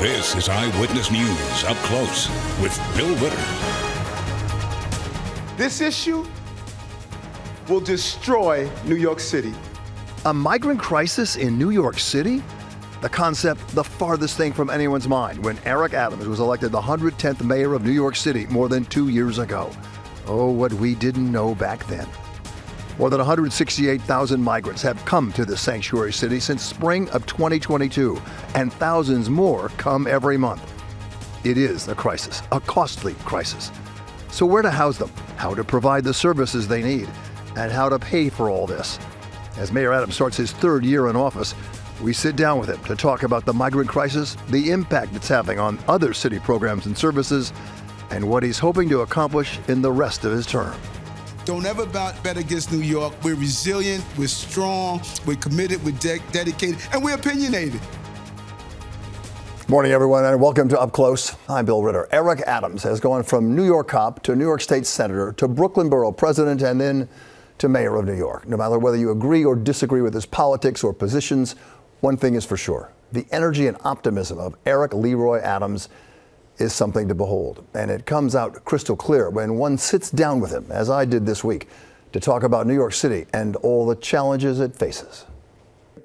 This is Eyewitness News Up Close with Bill Ritter. This issue will destroy New York City. A migrant crisis in New York City? The concept the farthest thing from anyone's mind when Eric Adams was elected the 110th mayor of New York City more than two years ago. Oh, what we didn't know back then. More than 168,000 migrants have come to the sanctuary city since spring of 2022, and thousands more come every month. It is a crisis, a costly crisis. So, where to house them, how to provide the services they need, and how to pay for all this. As Mayor Adams starts his third year in office, we sit down with him to talk about the migrant crisis, the impact it's having on other city programs and services, and what he's hoping to accomplish in the rest of his term. Don't ever bet against New York. We're resilient, we're strong, we're committed, we're de- dedicated, and we're opinionated. Morning, everyone, and welcome to Up Close. I'm Bill Ritter. Eric Adams has gone from New York cop to New York State Senator to Brooklyn Borough President and then to Mayor of New York. No matter whether you agree or disagree with his politics or positions, one thing is for sure the energy and optimism of Eric Leroy Adams is something to behold. And it comes out crystal clear when one sits down with him, as I did this week, to talk about New York City and all the challenges it faces.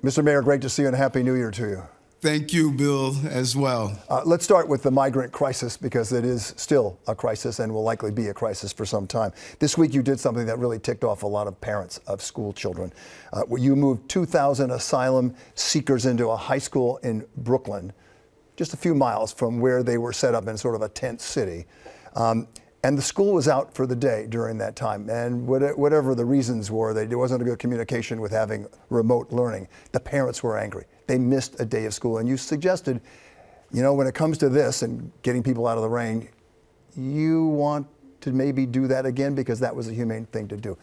Mr. Mayor, great to see you and Happy New Year to you. Thank you, Bill, as well. Uh, let's start with the migrant crisis because it is still a crisis and will likely be a crisis for some time. This week, you did something that really ticked off a lot of parents of school children. Uh, you moved 2,000 asylum seekers into a high school in Brooklyn just a few miles from where they were set up in sort of a tent city. Um, and the school was out for the day during that time. And whatever the reasons were, there wasn't a good communication with having remote learning. The parents were angry. They missed a day of school. And you suggested, you know, when it comes to this and getting people out of the rain, you want to maybe do that again because that was a humane thing to do.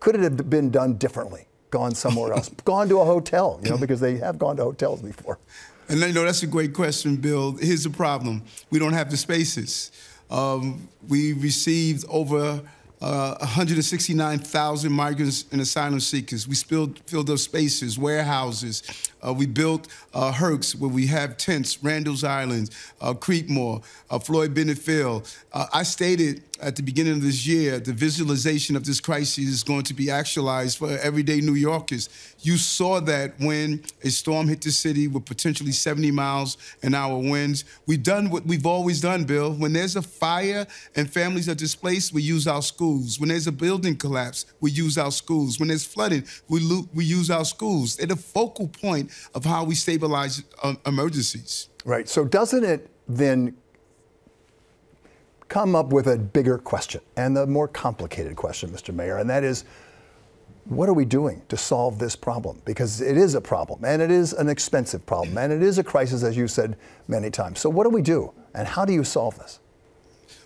Could it have been done differently? Gone somewhere else? gone to a hotel, you know, because they have gone to hotels before. And you know, that's a great question, Bill. Here's the problem we don't have the spaces. Um, we received over uh, 169,000 migrants and asylum seekers. We filled, filled up spaces, warehouses. Uh, we built uh, HERRCs, where we have tents, Randall's Island, uh, Creedmoor, uh, Floyd Bennett Field. Uh, I stated at the beginning of this year, the visualization of this crisis is going to be actualized for everyday New Yorkers. You saw that when a storm hit the city with potentially 70 miles an hour winds. We've done what we've always done, Bill. When there's a fire and families are displaced, we use our schools. When there's a building collapse, we use our schools. When there's flooding, we, lo- we use our schools. They're the focal point of how we stabilize uh, emergencies. Right. So doesn't it then come up with a bigger question and the more complicated question, Mr. Mayor, and that is what are we doing to solve this problem? Because it is a problem and it is an expensive problem and it is a crisis, as you said many times. So, what do we do and how do you solve this?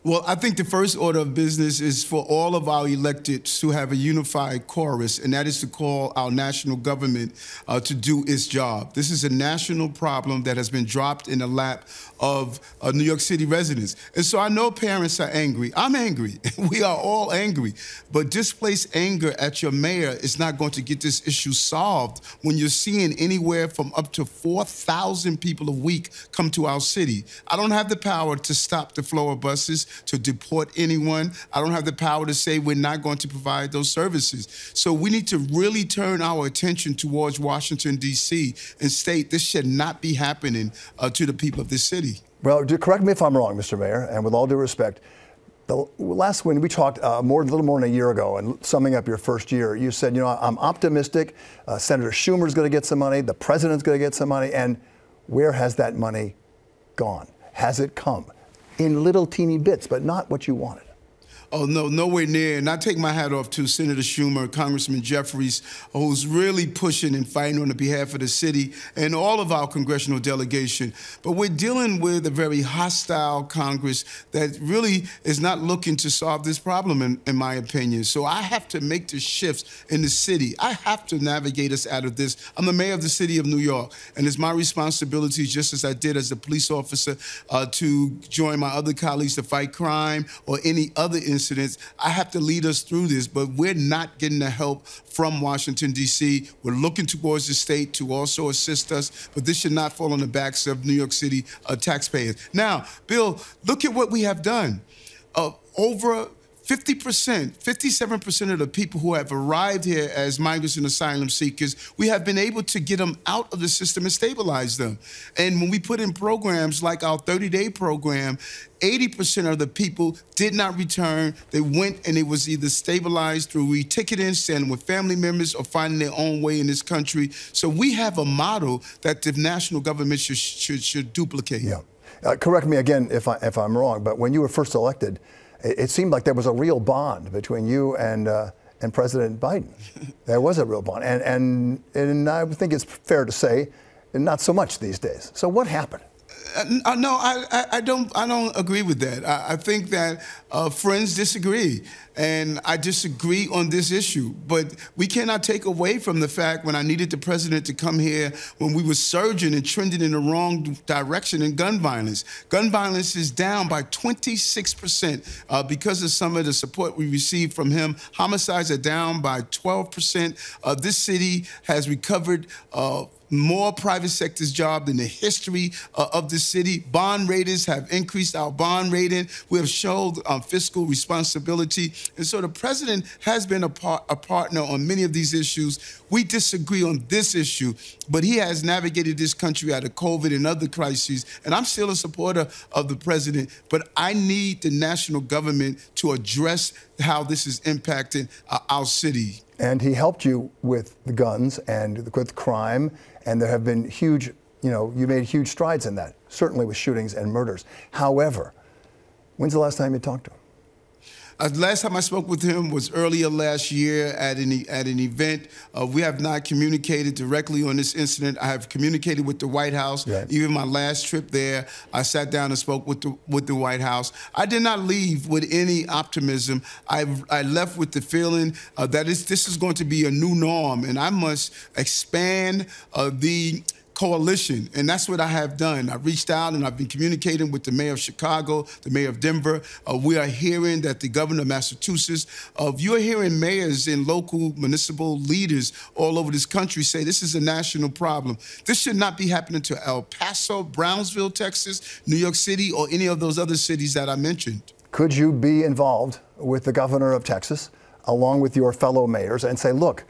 Well, I think the first order of business is for all of our electeds to have a unified chorus, and that is to call our national government uh, to do its job. This is a national problem that has been dropped in the lap of uh, New York City residents. And so I know parents are angry. I'm angry. we are all angry. But displaced anger at your mayor is not going to get this issue solved when you're seeing anywhere from up to 4,000 people a week come to our city. I don't have the power to stop the flow of buses, to deport anyone. I don't have the power to say we're not going to provide those services. So we need to really turn our attention towards Washington, D.C. and state this should not be happening uh, to the people of this city. Well, correct me if I'm wrong, Mr. Mayor, and with all due respect, the last when we talked uh, more, a little more than a year ago, and summing up your first year, you said, you know, I'm optimistic. Uh, Senator Schumer's going to get some money. The president's going to get some money. And where has that money gone? Has it come in little teeny bits, but not what you wanted? Oh, no, nowhere near. And I take my hat off to Senator Schumer, Congressman Jeffries, who's really pushing and fighting on the behalf of the city and all of our congressional delegation. But we're dealing with a very hostile Congress that really is not looking to solve this problem, in, in my opinion. So I have to make the shifts in the city. I have to navigate us out of this. I'm the mayor of the city of New York, and it's my responsibility, just as I did as a police officer, uh, to join my other colleagues to fight crime or any other incidents. I have to lead us through this, but we're not getting the help from Washington, D.C. We're looking towards the state to also assist us, but this should not fall on the backs of New York City uh, taxpayers. Now, Bill, look at what we have done. Uh, over 50%, 57% of the people who have arrived here as migrants and asylum seekers, we have been able to get them out of the system and stabilize them. And when we put in programs like our 30 day program, 80% of the people did not return. They went and it was either stabilized through reticketing, staying with family members, or finding their own way in this country. So we have a model that the national government should, should, should duplicate. Yeah. Uh, correct me again if, I, if I'm wrong, but when you were first elected, it, it seemed like there was a real bond between you and, uh, and President Biden. there was a real bond. And, and, and I think it's fair to say, not so much these days. So what happened? Uh, no, I, I, don't. I don't agree with that. I, I think that uh, friends disagree, and I disagree on this issue. But we cannot take away from the fact when I needed the president to come here when we were surging and trending in the wrong direction in gun violence. Gun violence is down by 26 percent uh, because of some of the support we received from him. Homicides are down by 12 percent. Uh, this city has recovered uh, more private sector's job than the history uh, of the city. Bond ratings have increased our bond rating. We have showed um, fiscal responsibility. And so the president has been a, par- a partner on many of these issues. We disagree on this issue, but he has navigated this country out of COVID and other crises. And I'm still a supporter of the president, but I need the national government to address how this is impacting uh, our city. And he helped you with the guns and with crime, and there have been huge, you know, you made huge strides in that, certainly with shootings and murders. However, when's the last time you talked to him? Uh, last time I spoke with him was earlier last year at an, at an event. Uh, we have not communicated directly on this incident. I have communicated with the White House. Right. Even my last trip there, I sat down and spoke with the, with the White House. I did not leave with any optimism. I, I left with the feeling uh, that this is going to be a new norm, and I must expand uh, the coalition, and that's what I have done. I reached out and I've been communicating with the mayor of Chicago, the mayor of Denver. Uh, we are hearing that the governor of Massachusetts, uh, you're hearing mayors and local municipal leaders all over this country say this is a national problem. This should not be happening to El Paso, Brownsville, Texas, New York City, or any of those other cities that I mentioned. Could you be involved with the governor of Texas, along with your fellow mayors, and say, look,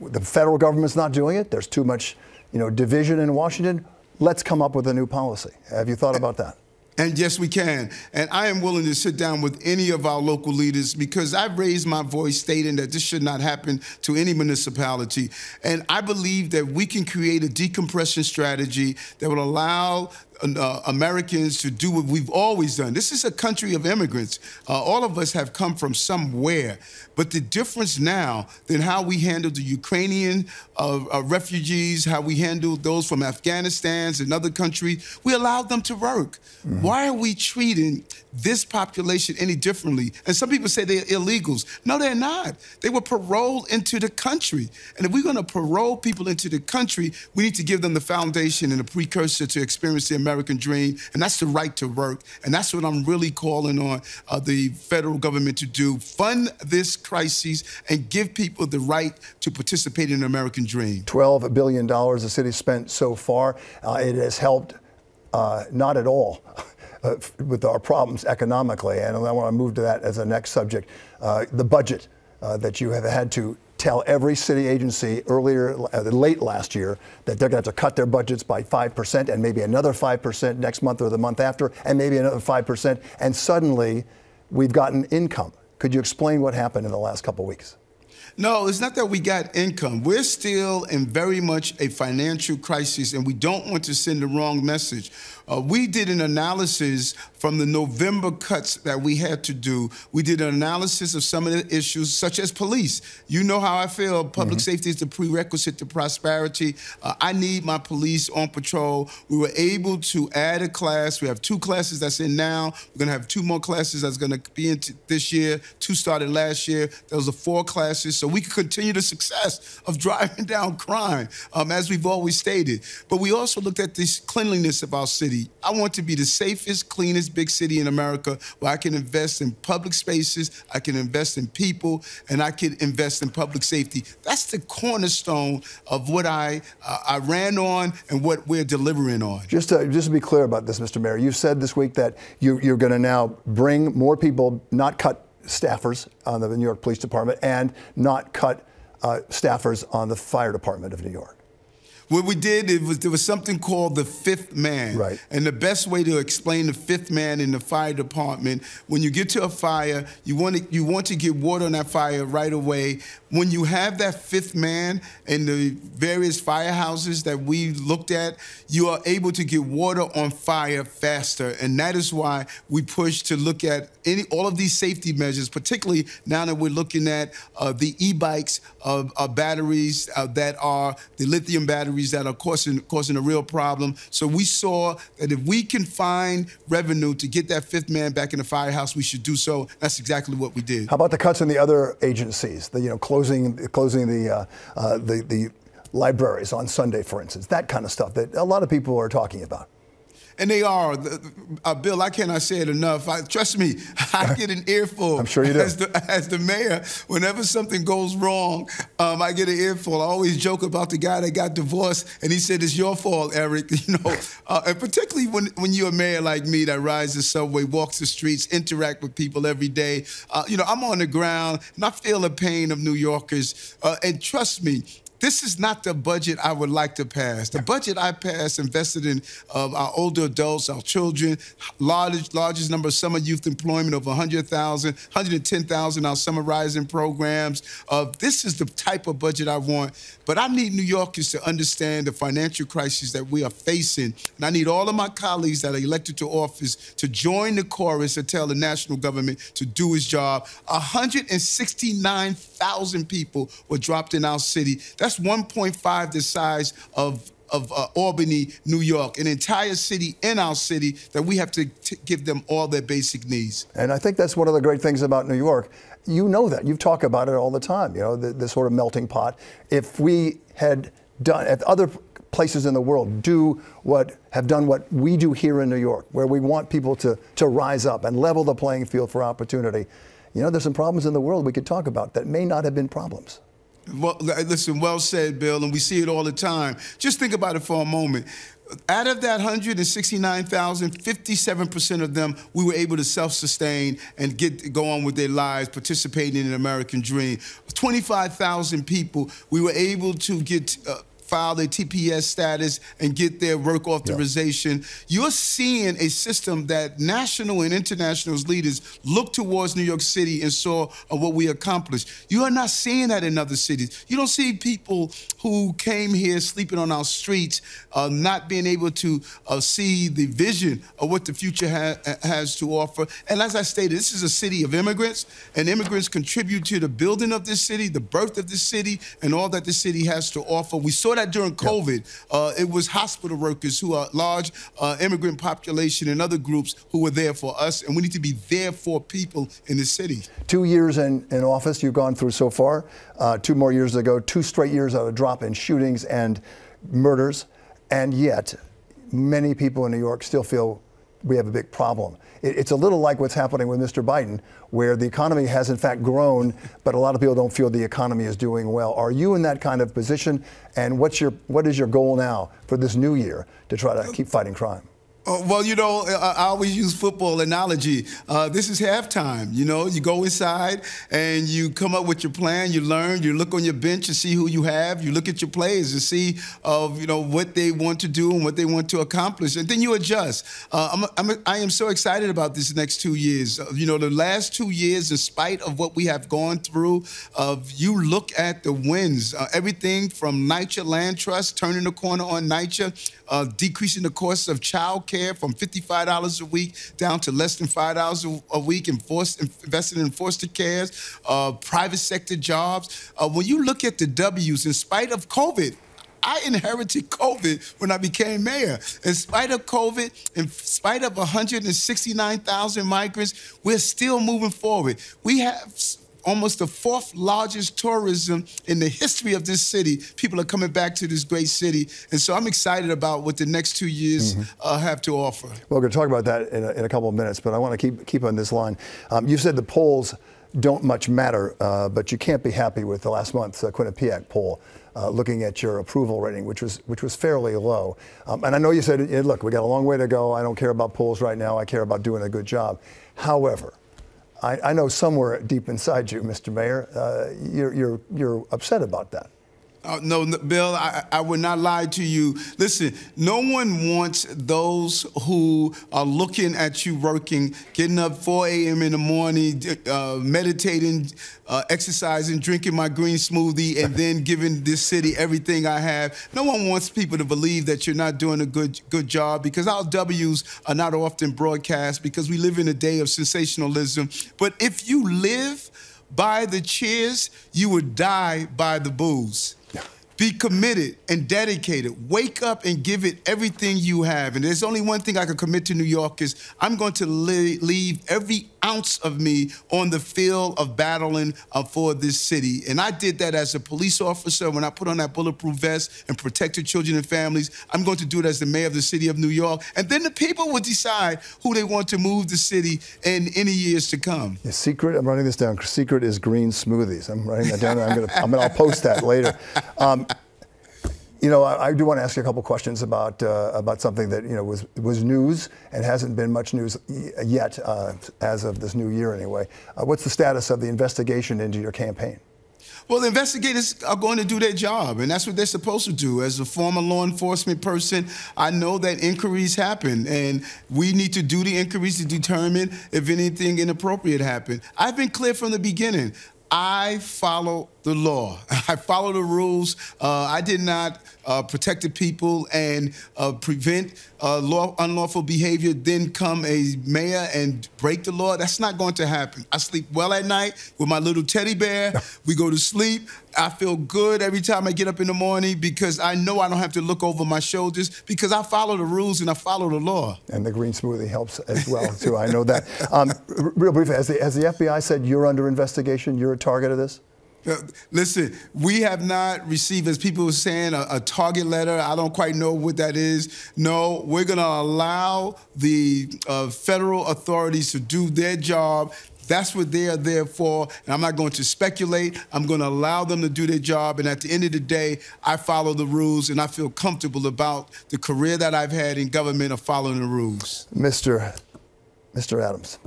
the federal government's not doing it. There's too much you know, division in Washington, let's come up with a new policy. Have you thought about that? And yes, we can. And I am willing to sit down with any of our local leaders because I've raised my voice stating that this should not happen to any municipality. And I believe that we can create a decompression strategy that will allow uh, Americans to do what we've always done. This is a country of immigrants. Uh, all of us have come from somewhere. But the difference now than how we handled the Ukrainian uh, uh refugees, how we handled those from Afghanistan and other countries, we allowed them to work. Mm-hmm. Why are we treating this population any differently? And some people say they're illegals. No, they're not. They were paroled into the country. And if we're going to parole people into the country, we need to give them the foundation and the precursor to experience the American dream. And that's the right to work. And that's what I'm really calling on uh, the federal government to do. Fund this crisis and give people the right to participate in the American dream. $12 billion the city spent so far. Uh, it has helped uh, not at all. Uh, with our problems economically, and I want to move to that as a next subject. Uh, the budget uh, that you have had to tell every city agency earlier, uh, late last year, that they're going to have to cut their budgets by 5% and maybe another 5% next month or the month after, and maybe another 5%. And suddenly, we've gotten income. Could you explain what happened in the last couple weeks? No, it's not that we got income. We're still in very much a financial crisis, and we don't want to send the wrong message. Uh, we did an analysis from the November cuts that we had to do. We did an analysis of some of the issues, such as police. You know how I feel. Public mm-hmm. safety is the prerequisite to prosperity. Uh, I need my police on patrol. We were able to add a class. We have two classes that's in now. We're going to have two more classes that's going to be in t- this year. Two started last year. Those are four classes. So we can continue the success of driving down crime, um, as we've always stated. But we also looked at this cleanliness of our city. I want to be the safest, cleanest, cleanest big city in America where I can invest in public spaces, I can invest in people, and I can invest in public safety. That's the cornerstone of what I uh, I ran on and what we're delivering on. Just to, just to be clear about this, Mr. Mayor, you said this week that you, you're going to now bring more people, not cut staffers on the New York Police Department, and not cut uh, staffers on the Fire Department of New York. What we did, it was there was something called the fifth man. Right. And the best way to explain the fifth man in the fire department, when you get to a fire, you want to you want to get water on that fire right away. When you have that fifth man in the various firehouses that we looked at, you are able to get water on fire faster, and that is why we push to look at any all of these safety measures, particularly now that we're looking at uh, the e-bikes, uh, uh, batteries uh, that are the lithium batteries that are causing causing a real problem. So we saw that if we can find revenue to get that fifth man back in the firehouse, we should do so. That's exactly what we did. How about the cuts in the other agencies? The you know closing closing the uh, uh, the the libraries on Sunday, for instance, that kind of stuff that a lot of people are talking about and they are. Uh, Bill, I cannot say it enough. I, trust me, I get an earful. I'm sure you do. As the, as the mayor, whenever something goes wrong, um, I get an earful. I always joke about the guy that got divorced, and he said, "It's your fault, Eric." You know, uh, and particularly when when you're a mayor like me that rides the subway, walks the streets, interact with people every day. Uh, you know, I'm on the ground, and I feel the pain of New Yorkers. Uh, and trust me, this is not the budget I would like to pass. The budget I passed invested in uh, our older adults, our children, largest, largest number of summer youth employment of 100,000, 110,000 our summer rising programs. Uh, this is the type of budget I want. But I need New Yorkers to understand the financial crisis that we are facing. And I need all of my colleagues that are elected to office to join the chorus and tell the national government to do its job. 169,000 people were dropped in our city. That's that's 1.5 the size of of uh, Albany, New York, an entire city in our city that we have to t- give them all their basic needs. And I think that's one of the great things about New York. You know that. You've talked about it all the time, you know, the, the sort of melting pot. If we had done, if other places in the world do what, have done what we do here in New York, where we want people to, to rise up and level the playing field for opportunity, you know, there's some problems in the world we could talk about that may not have been problems. Well, listen, well said, Bill, and we see it all the time. Just think about it for a moment. Out of that 169,000, 57% of them we were able to self-sustain and get go on with their lives, participating in an American dream. 25,000 people we were able to get uh, file their TPS status and get their work authorization. Yeah. You're seeing a system that national and international leaders look towards New York City and saw uh, what we accomplished. You are not seeing that in other cities. You don't see people who came here sleeping on our streets, uh, not being able to uh, see the vision of what the future ha- has to offer. And as I stated, this is a city of immigrants, and immigrants contribute to the building of this city, the birth of this city, and all that the city has to offer. We saw that during COVID. Uh, it was hospital workers who are large uh, immigrant population and other groups who were there for us, and we need to be there for people in the city. Two years in, in office you've gone through so far. Uh, two more years ago, two straight years of a drop in shootings and murders, and yet many people in New York still feel we have a big problem. It's a little like what's happening with Mr. Biden, where the economy has in fact grown, but a lot of people don't feel the economy is doing well. Are you in that kind of position? And what's your, what is your goal now for this new year to try to keep fighting crime? Uh, well, you know, I always use football analogy. Uh, this is halftime. You know, you go inside and you come up with your plan. You learn. You look on your bench and see who you have. You look at your players and see of you know what they want to do and what they want to accomplish, and then you adjust. Uh, I'm, I'm, I am so excited about this next two years. Uh, you know, the last two years, in spite of what we have gone through, of you look at the wins. Uh, everything from NYCHA Land Trust turning the corner on NYCHA, uh, decreasing the cost of child care from $55 a week down to less than $5 a week, in forced, invested in foster cares, uh, private sector jobs. Uh, when you look at the W's, in spite of COVID, I inherited COVID when I became mayor. In spite of COVID, in spite of 169,000 migrants, we're still moving forward. We have almost the fourth largest tourism in the history of this city. People are coming back to this great city. And so I'm excited about what the next two years mm-hmm. uh, have to offer. Well, we're going to talk about that in a, in a couple of minutes, but I want to keep, keep on this line. Um, you said the polls don't much matter, uh, but you can't be happy with the last month's uh, Quinnipiac poll. Uh, looking at your approval rating, which was which was fairly low, um, and I know you said, "Look, we got a long way to go. I don't care about polls right now. I care about doing a good job." However, I, I know somewhere deep inside you, Mr. Mayor, uh, you're, you're, you're upset about that. Uh, no, Bill, I, I, would not lie to you. Listen, no one wants those who are looking at you working, getting up 4 a.m. in the morning, uh, meditating, uh, exercising, drinking my green smoothie, and then giving this city everything I have. No one wants people to believe that you're not doing a good good job because our W's are not often broadcast because we live in a day of sensationalism. But if you live by the cheers, you would die by the boos. Be committed and dedicated. Wake up and give it everything you have. And there's only one thing I can commit to New York is I'm going to leave every ounce of me on the field of battling uh, for this city. And I did that as a police officer when I put on that bulletproof vest and protected children and families. I'm going to do it as the mayor of the city of New York. And then the people will decide who they want to move the city in any years to come. The secret, I'm writing this down. The secret is green smoothies. I'm writing that down. I'm going to, I'm going to, I'll post that later. Um, you know, I, I, do want to ask you a couple questions about uh, about something that you know was was news and hasn't been much news yet uh, as of this new year anyway. Uh, what's the status of the investigation into your campaign? Well, the investigators are going to do their job, and that's what they're supposed to do. As a former law enforcement person, I know that inquiries happen, and we need to do the inquiries to determine if anything inappropriate happened. I've been clear from the beginning. I follow the law. I follow the rules. Uh, I did not uh, protect the people and uh, prevent uh, law, unlawful behavior, then come a mayor and break the law. That's not going to happen. I sleep well at night with my little teddy bear. we go to sleep. I feel good every time I get up in the morning because I know I don't have to look over my shoulders because I follow the rules and I follow the law. And the green smoothie helps as well, too. I know that. Um, real briefly, as the, has the FBI said you're under investigation? You're a target of this? Uh, listen, we have not received, as people were saying, a, a, target letter. I don't quite know what that is. No, we're going to allow the uh, federal authorities to do their job. That's what they are there for. And I'm not going to speculate. I'm going to allow them to do their job. And at the end of the day, I follow the rules and I feel comfortable about the career that I've had in government of following the rules. Mr. Mr. Adams,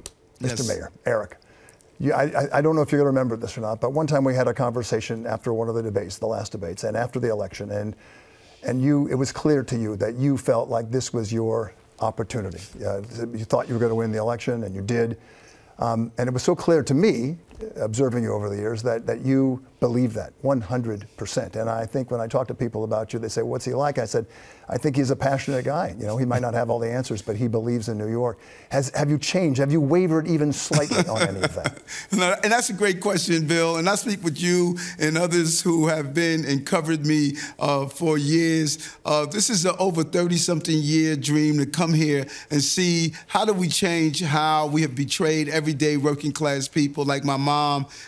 Mr. Yes. Mayor, Eric. You, I, I, don't know if you're going to remember this or not, but one time we had a conversation after one of the debates, the last debates, and after the election, and and you, it was clear to you that you felt like this was your opportunity. Uh, you thought you were going to win the election, and you did. Um, and it was so clear to me, observing you over the years, that, that you believe that 100%. And I think when I talk to people about you, they say, What's he like? I said, I think he's a passionate guy. You know, he might not have all the answers, but he believes in New York. Has, have you changed? Have you wavered even slightly on any of that? and that's a great question, Bill. And I speak with you and others who have been and covered me uh, for years. Uh, this is an over 30 something year dream to come here and see how do we change how we have betrayed everyday working class people like my mom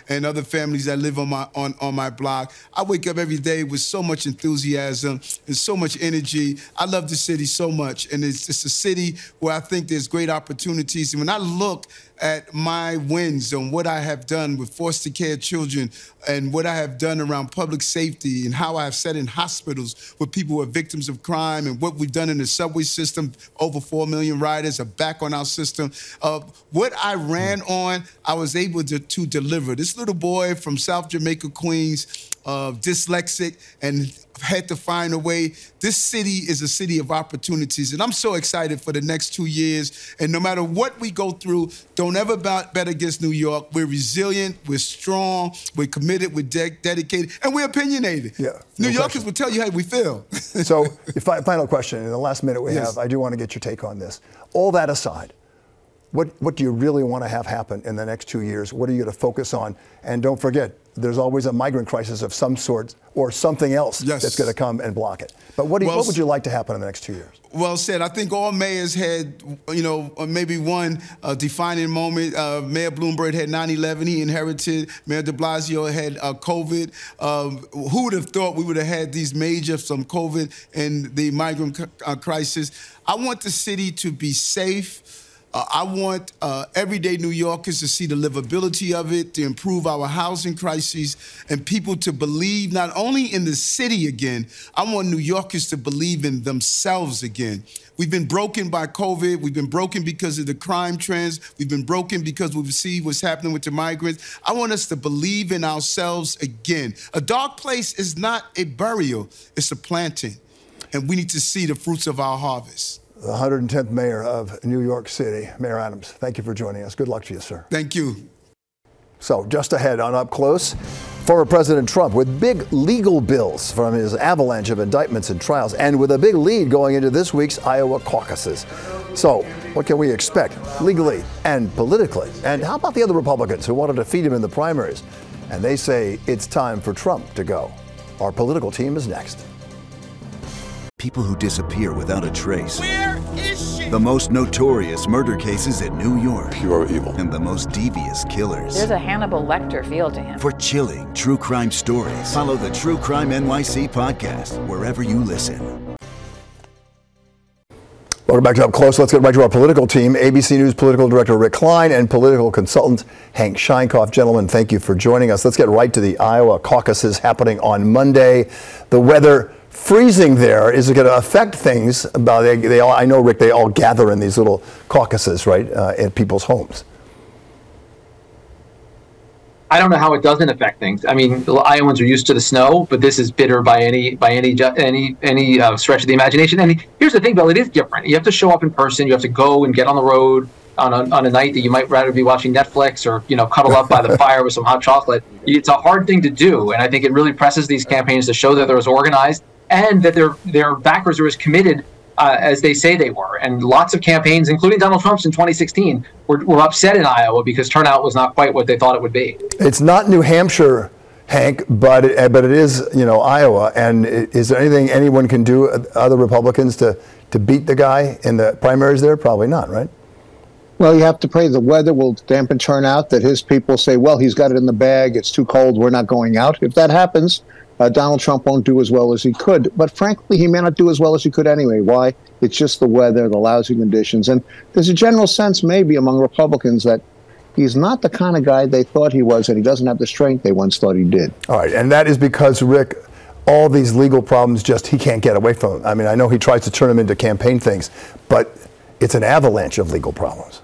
and other families that live on my on, on my block. I wake up every day with so much enthusiasm and so much energy I love the city so much, and it's, it's a city where I think there's great opportunities. And when I look at my wins on what I have done with foster care children and what I have done around public safety and how I have sat in hospitals with people who are victims of crime and what we've done in the subway system. Over 4 million riders are back on our system. Uh, what I ran on, I was able to, to deliver. This little boy from South Jamaica, Queens, uh, dyslexic and had to find a way. This city is a city of opportunities, and I'm so excited for the next two years. And no matter what we go through, don't ever bet against New York. We're resilient, we're strong, we're committed, we're de- dedicated, and we're opinionated. Yeah, no New Yorkers will tell you how we feel. so, final question in the last minute we yes. have, I do want to get your take on this. All that aside, what, what do you really want to have happen in the next two years? What are you going to focus on? And don't forget, there's always a migrant crisis of some sort or something else Yes. that's going to come and block it. But what, do you, Well, what would you like to happen in the next two years? Well said. I think all mayors had, you know, uh, maybe one uh, defining moment. Uh, Mayor Bloomberg had 9/11. He inherited. Mayor De Blasio had uh, COVID. Um, who would have thought we would have had these major from COVID and the migrant c- uh, crisis? I want the city to be safe. Uh, I want uh, everyday New Yorkers to see the livability of it, to improve our housing crises, and people to believe not only in the city again, I want New Yorkers to believe in themselves again. We've been broken by COVID. We've been broken because of the crime trends. We've been broken because we've seen what's happening with the migrants. I want us to believe in ourselves again. A dark place is not a burial, it's a planting. And we need to see the fruits of our harvest. The 110th mayor of New York City, Mayor Adams, thank you for joining us. Good luck to you, sir. Thank you. So, just ahead on Up Close, former President Trump with big legal bills from his avalanche of indictments and trials, and with a big lead going into this week's Iowa caucuses. So, what can we expect legally and politically? And how about the other Republicans who want to defeat him in the primaries? And they say it's time for Trump to go. Our political team is next. People who disappear without a trace. Where is she? The most notorious murder cases in New York. Pure evil. And the most devious killers. There's a Hannibal Lecter feel to him. For chilling true crime stories, follow the True Crime NYC podcast wherever you listen. Welcome back to Up Close. Let's get right to our political team. ABC News political director Rick Klein and political consultant Hank Sheinkopf. Gentlemen, thank you for joining us. Let's get right to the Iowa caucuses happening on Monday. The weather freezing there is going to affect things? About they, they all, I know, Rick. They all gather in these little caucuses, right, uh, at people's homes. I don't know how it doesn't affect things. I mean, Iowans are used to the snow, but this is bitter by any by any any any uh, stretch of the imagination. And here's the thing, Bill: it is different. You have to show up in person. You have to go and get on the road on a, on a night that you might rather be watching Netflix or you know cuddle up by the fire with some hot chocolate. It's a hard thing to do, and I think it really presses these campaigns to show that they're as organized and that their their backers are as committed uh, as they say they were. And lots of campaigns, including Donald Trump's in 2016, were, were upset in Iowa because turnout was not quite what they thought it would be. It's not New Hampshire, Hank, but it, but it is, you know, Iowa. And is there anything anyone can do, uh, other Republicans, to to beat the guy in the primaries there? Probably not, right? Well, you have to pray the weather will dampen turnout, that his people say, well, he's got it in the bag, it's too cold, we're not going out. If that happens, uh, Donald Trump won't do as well as he could. But frankly, he may not do as well as he could anyway. Why? It's just the weather, the lousy conditions. And there's a general sense, maybe, among Republicans that he's not the kind of guy they thought he was, and he doesn't have the strength they once thought he did. All right, and that is because Rick, all these legal problems, just he can't get away from them. I mean, I know he tries to turn them into campaign things, but it's an avalanche of legal problems.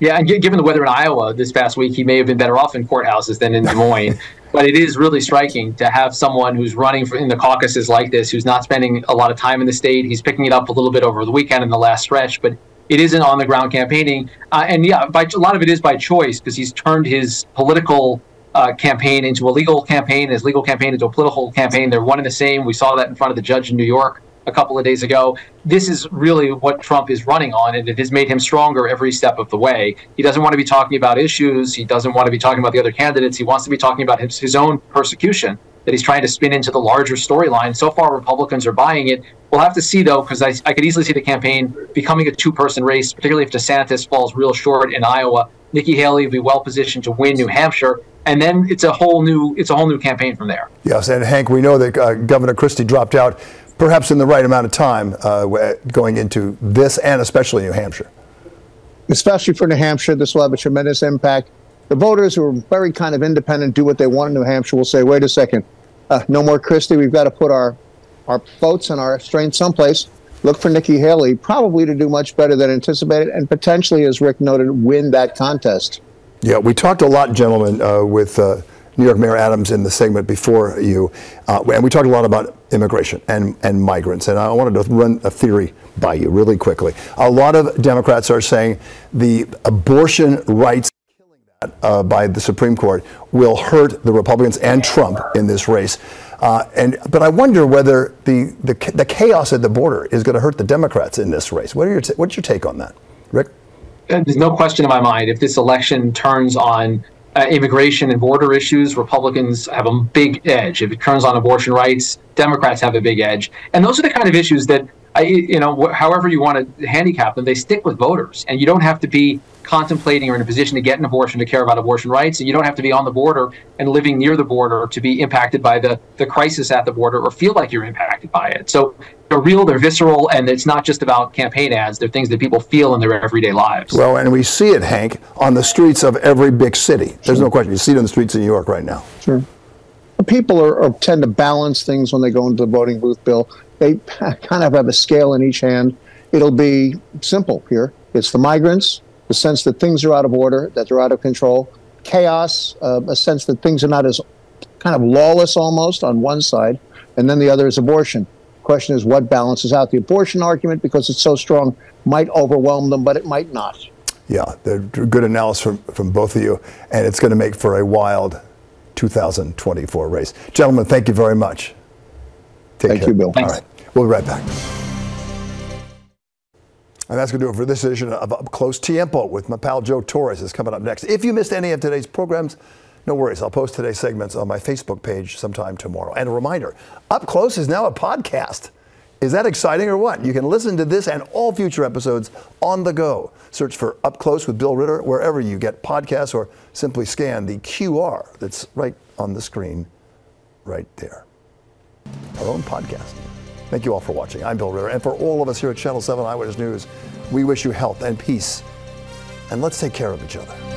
Yeah, and given the weather in Iowa this past week, he may have been better off in courthouses than in Des Moines. but it is really striking to have someone who's running for, in the caucuses like this, who's not spending a lot of time in the state. He's picking it up a little bit over the weekend in the last stretch, but it isn't on the ground campaigning. Uh, and yeah, by, a lot of it is by choice because he's turned his political uh, campaign into a legal campaign, his legal campaign into a political campaign. They're one and the same. We saw that in front of the judge in New York a couple of days ago. This is really what Trump is running on, and it has made him stronger every step of the way. He doesn't want to be talking about issues. He doesn't want to be talking about the other candidates. He wants to be talking about his, his own persecution that he's trying to spin into the larger storyline. So far, Republicans are buying it. We'll have to see, though, because I, I could easily see the campaign becoming a two person race, particularly if DeSantis falls real short in Iowa. Nikki Haley will be well positioned to win New Hampshire. And then it's a whole new it's a whole new campaign from there. Yes, and Hank, we know that uh, Governor Christie dropped out, perhaps in the right amount of time, uh, going into this and especially New Hampshire. especially for New Hampshire, this will have a tremendous impact. The voters who are very kind of independent, do what they want in New Hampshire, will say, wait a second, uh, no more Christie. We've got to put our, our votes and our strength someplace. Look for Nikki Haley, probably to do much better than anticipated, and potentially, as Rick noted, win that contest. Yeah, we talked a lot, gentlemen, uh, with uh, New York Mayor Adams in the segment before you, uh, and we talked a lot about immigration and, and migrants. And I wanted to run a theory by you really quickly. A lot of Democrats are saying the abortion rights uh, by the Supreme Court will hurt the Republicans and Trump in this race. Uh, and but I wonder whether the, the the chaos at the border is going to hurt the Democrats in this race. What are your what's your take on that, Rick? uh, there's no question in my mind if this election turns on uh, immigration and border issues, Republicans have a big edge. If it turns on abortion rights, Democrats have a big edge. And those are the kind of issues that, I, you know, wh- however you want to handicap them, they stick with voters. And you don't have to be contemplating or in a position to get an abortion to care about abortion rights. And you don't have to be on the border and living near the border to be impacted by the, the crisis at the border or feel like you're impacted by it. So they're real, they're visceral, and it's not just about campaign ads. They're things that people feel in their everyday lives. Well, and we see it, Hank, on the streets of every big city. There's no question. You see it on the streets of New York right now. Sure. People are, are, tend to balance things when they go into the voting booth, Bill. They kind of have a scale in each hand. It'll be simple here. It's the migrants, the sense that things are out of order, that they're out of control, chaos, uh, a sense that things are not as kind of lawless almost on one side, and then the other is abortion. Question is what balances out the abortion argument because it's so strong might overwhelm them, but it might not. Yeah, good analysis from, from both of you, and it's going to make for a wild 2024 race. Gentlemen, thank you very much. Take thank care. you, Bill. Thanks. All right, we'll be right back. And that's going to do it for this edition of Up Close Tiempo with my pal Joe Torres is coming up next. If you missed any of today's programs, no worries. I'll post today's segments on my Facebook page sometime tomorrow. And a reminder, Up Close is now a podcast. Is that exciting or what? You can listen to this and all future episodes on the go. Search for Up Close with Bill Ritter wherever you get podcasts or simply scan the QR that's right on the screen right there. Our own podcast. Thank you all for watching. I'm Bill Ritter. And for all of us here at Channel 7 Eyewitness News, we wish you health and peace. And let's take care of each other.